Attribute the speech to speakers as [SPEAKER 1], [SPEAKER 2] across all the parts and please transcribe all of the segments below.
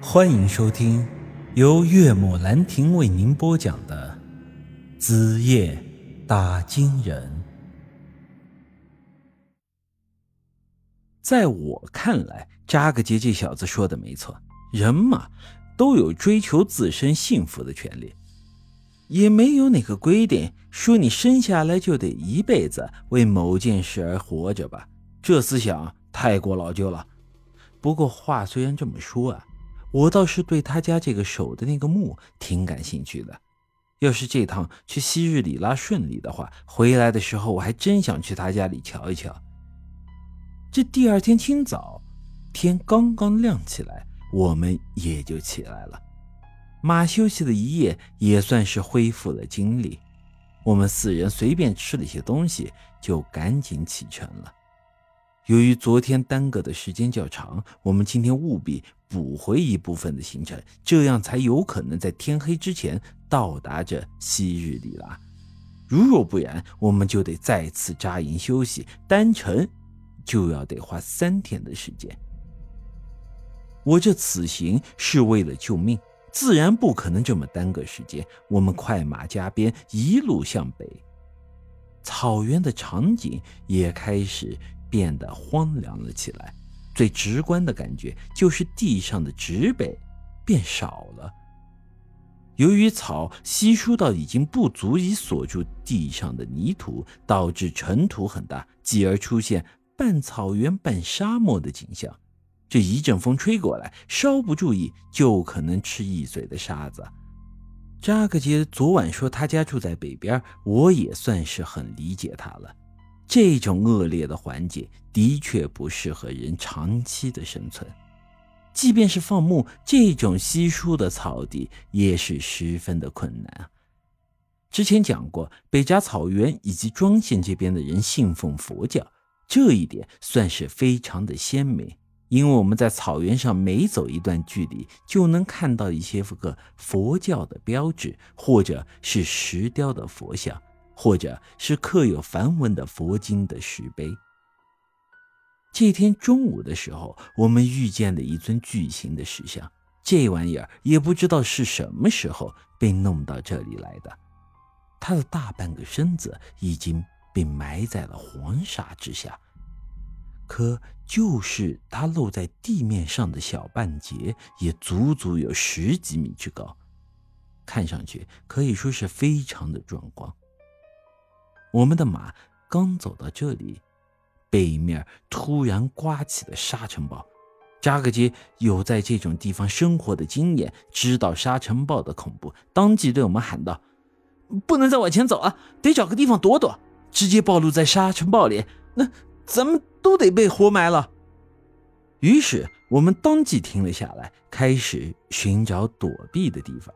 [SPEAKER 1] 欢迎收听由岳母兰亭为您播讲的《子夜打金人》。在我看来，扎格杰这小子说的没错，人嘛都有追求自身幸福的权利，也没有哪个规定说你生下来就得一辈子为某件事而活着吧？这思想太过老旧了。不过话虽然这么说啊。我倒是对他家这个守的那个墓挺感兴趣的。要是这趟去昔日里拉顺利的话，回来的时候我还真想去他家里瞧一瞧。这第二天清早，天刚刚亮起来，我们也就起来了。马休息了一夜，也算是恢复了精力。我们四人随便吃了些东西，就赶紧启程了。由于昨天耽搁的时间较长，我们今天务必补回一部分的行程，这样才有可能在天黑之前到达这昔日里拉。如若不然，我们就得再次扎营休息，单程就要得花三天的时间。我这此行是为了救命，自然不可能这么耽搁时间。我们快马加鞭，一路向北，草原的场景也开始。变得荒凉了起来，最直观的感觉就是地上的植被变少了。由于草稀疏到已经不足以锁住地上的泥土，导致尘土很大，继而出现半草原半沙漠的景象。这一阵风吹过来，稍不注意就可能吃一嘴的沙子。扎克杰昨晚说他家住在北边，我也算是很理解他了。这种恶劣的环境的确不适合人长期的生存，即便是放牧，这种稀疏的草地也是十分的困难啊。之前讲过，北扎草原以及庄县这边的人信奉佛教，这一点算是非常的鲜明，因为我们在草原上每走一段距离，就能看到一些个佛教的标志，或者是石雕的佛像。或者是刻有梵文的佛经的石碑。这天中午的时候，我们遇见了一尊巨型的石像。这玩意儿也不知道是什么时候被弄到这里来的，它的大半个身子已经被埋在了黄沙之下，可就是它露在地面上的小半截，也足足有十几米之高，看上去可以说是非常的壮观。我们的马刚走到这里，背面突然刮起了沙尘暴。扎克杰有在这种地方生活的经验，知道沙尘暴的恐怖，当即对我们喊道：“不能再往前走啊，得找个地方躲躲。直接暴露在沙尘暴里，那咱们都得被活埋了。”于是我们当即停了下来，开始寻找躲避的地方。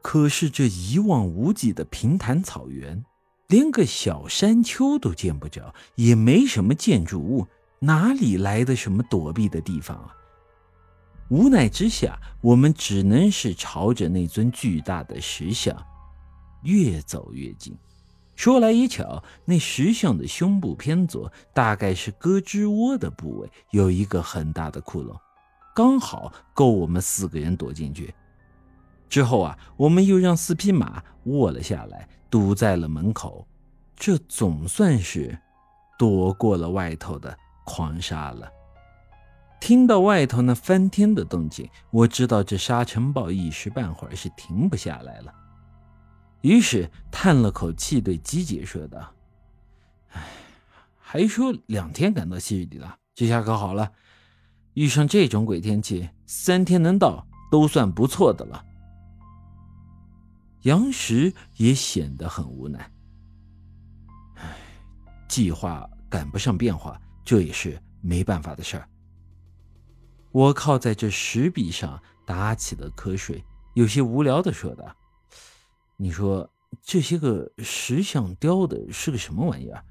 [SPEAKER 1] 可是这一望无际的平坦草原。连个小山丘都见不着，也没什么建筑物，哪里来的什么躲避的地方啊？无奈之下，我们只能是朝着那尊巨大的石像越走越近。说来也巧，那石像的胸部偏左，大概是胳肢窝的部位，有一个很大的窟窿，刚好够我们四个人躲进去。之后啊，我们又让四匹马卧了下来，堵在了门口，这总算是躲过了外头的狂沙了。听到外头那翻天的动静，我知道这沙尘暴一时半会儿是停不下来了，于是叹了口气，对姬姐说道：“哎，还说两天赶到西域里了，这下可好了，遇上这种鬼天气，三天能到都算不错的了。”杨石也显得很无奈。唉，计划赶不上变化，这也是没办法的事儿。我靠在这石壁上打起了瞌睡，有些无聊的说道：“你说这些个石像雕的是个什么玩意儿？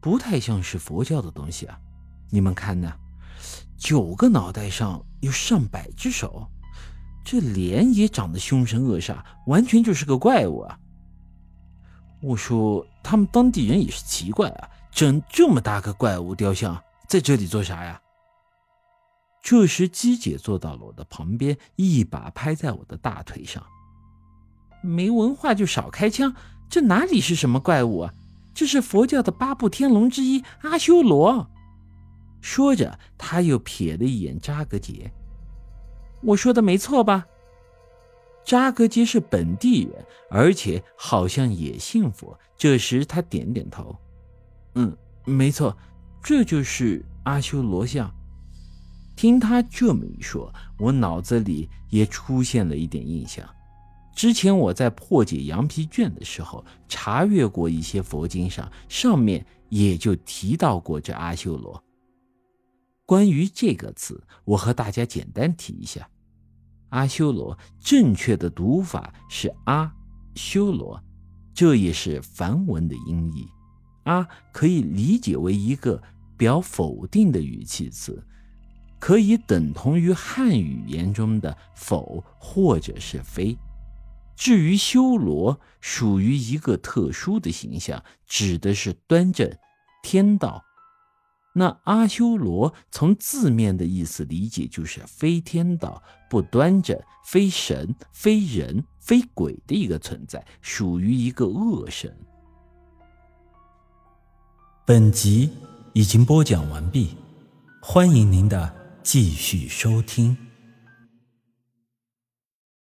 [SPEAKER 1] 不太像是佛教的东西啊！你们看呢？九个脑袋上有上百只手。”这脸也长得凶神恶煞，完全就是个怪物啊！我说他们当地人也是奇怪啊，整这么大个怪物雕像在这里做啥呀？这时，姬姐坐到了我的旁边，一把拍在我的大腿上。没文化就少开枪，这哪里是什么怪物啊？这是佛教的八部天龙之一阿修罗。说着，他又瞥了一眼扎格杰。我说的没错吧？扎格杰是本地人，而且好像也信佛。这时，他点点头：“嗯，没错，这就是阿修罗像。”听他这么一说，我脑子里也出现了一点印象。之前我在破解羊皮卷的时候，查阅过一些佛经上，上面也就提到过这阿修罗。关于这个词，我和大家简单提一下：阿修罗正确的读法是阿修罗，这也是梵文的音译。阿可以理解为一个表否定的语气词，可以等同于汉语言中的否或者是非。至于修罗，属于一个特殊的形象，指的是端正、天道。那阿修罗从字面的意思理解，就是非天道、不端正、非神、非人、非鬼的一个存在，属于一个恶神。
[SPEAKER 2] 本集已经播讲完毕，欢迎您的继续收听。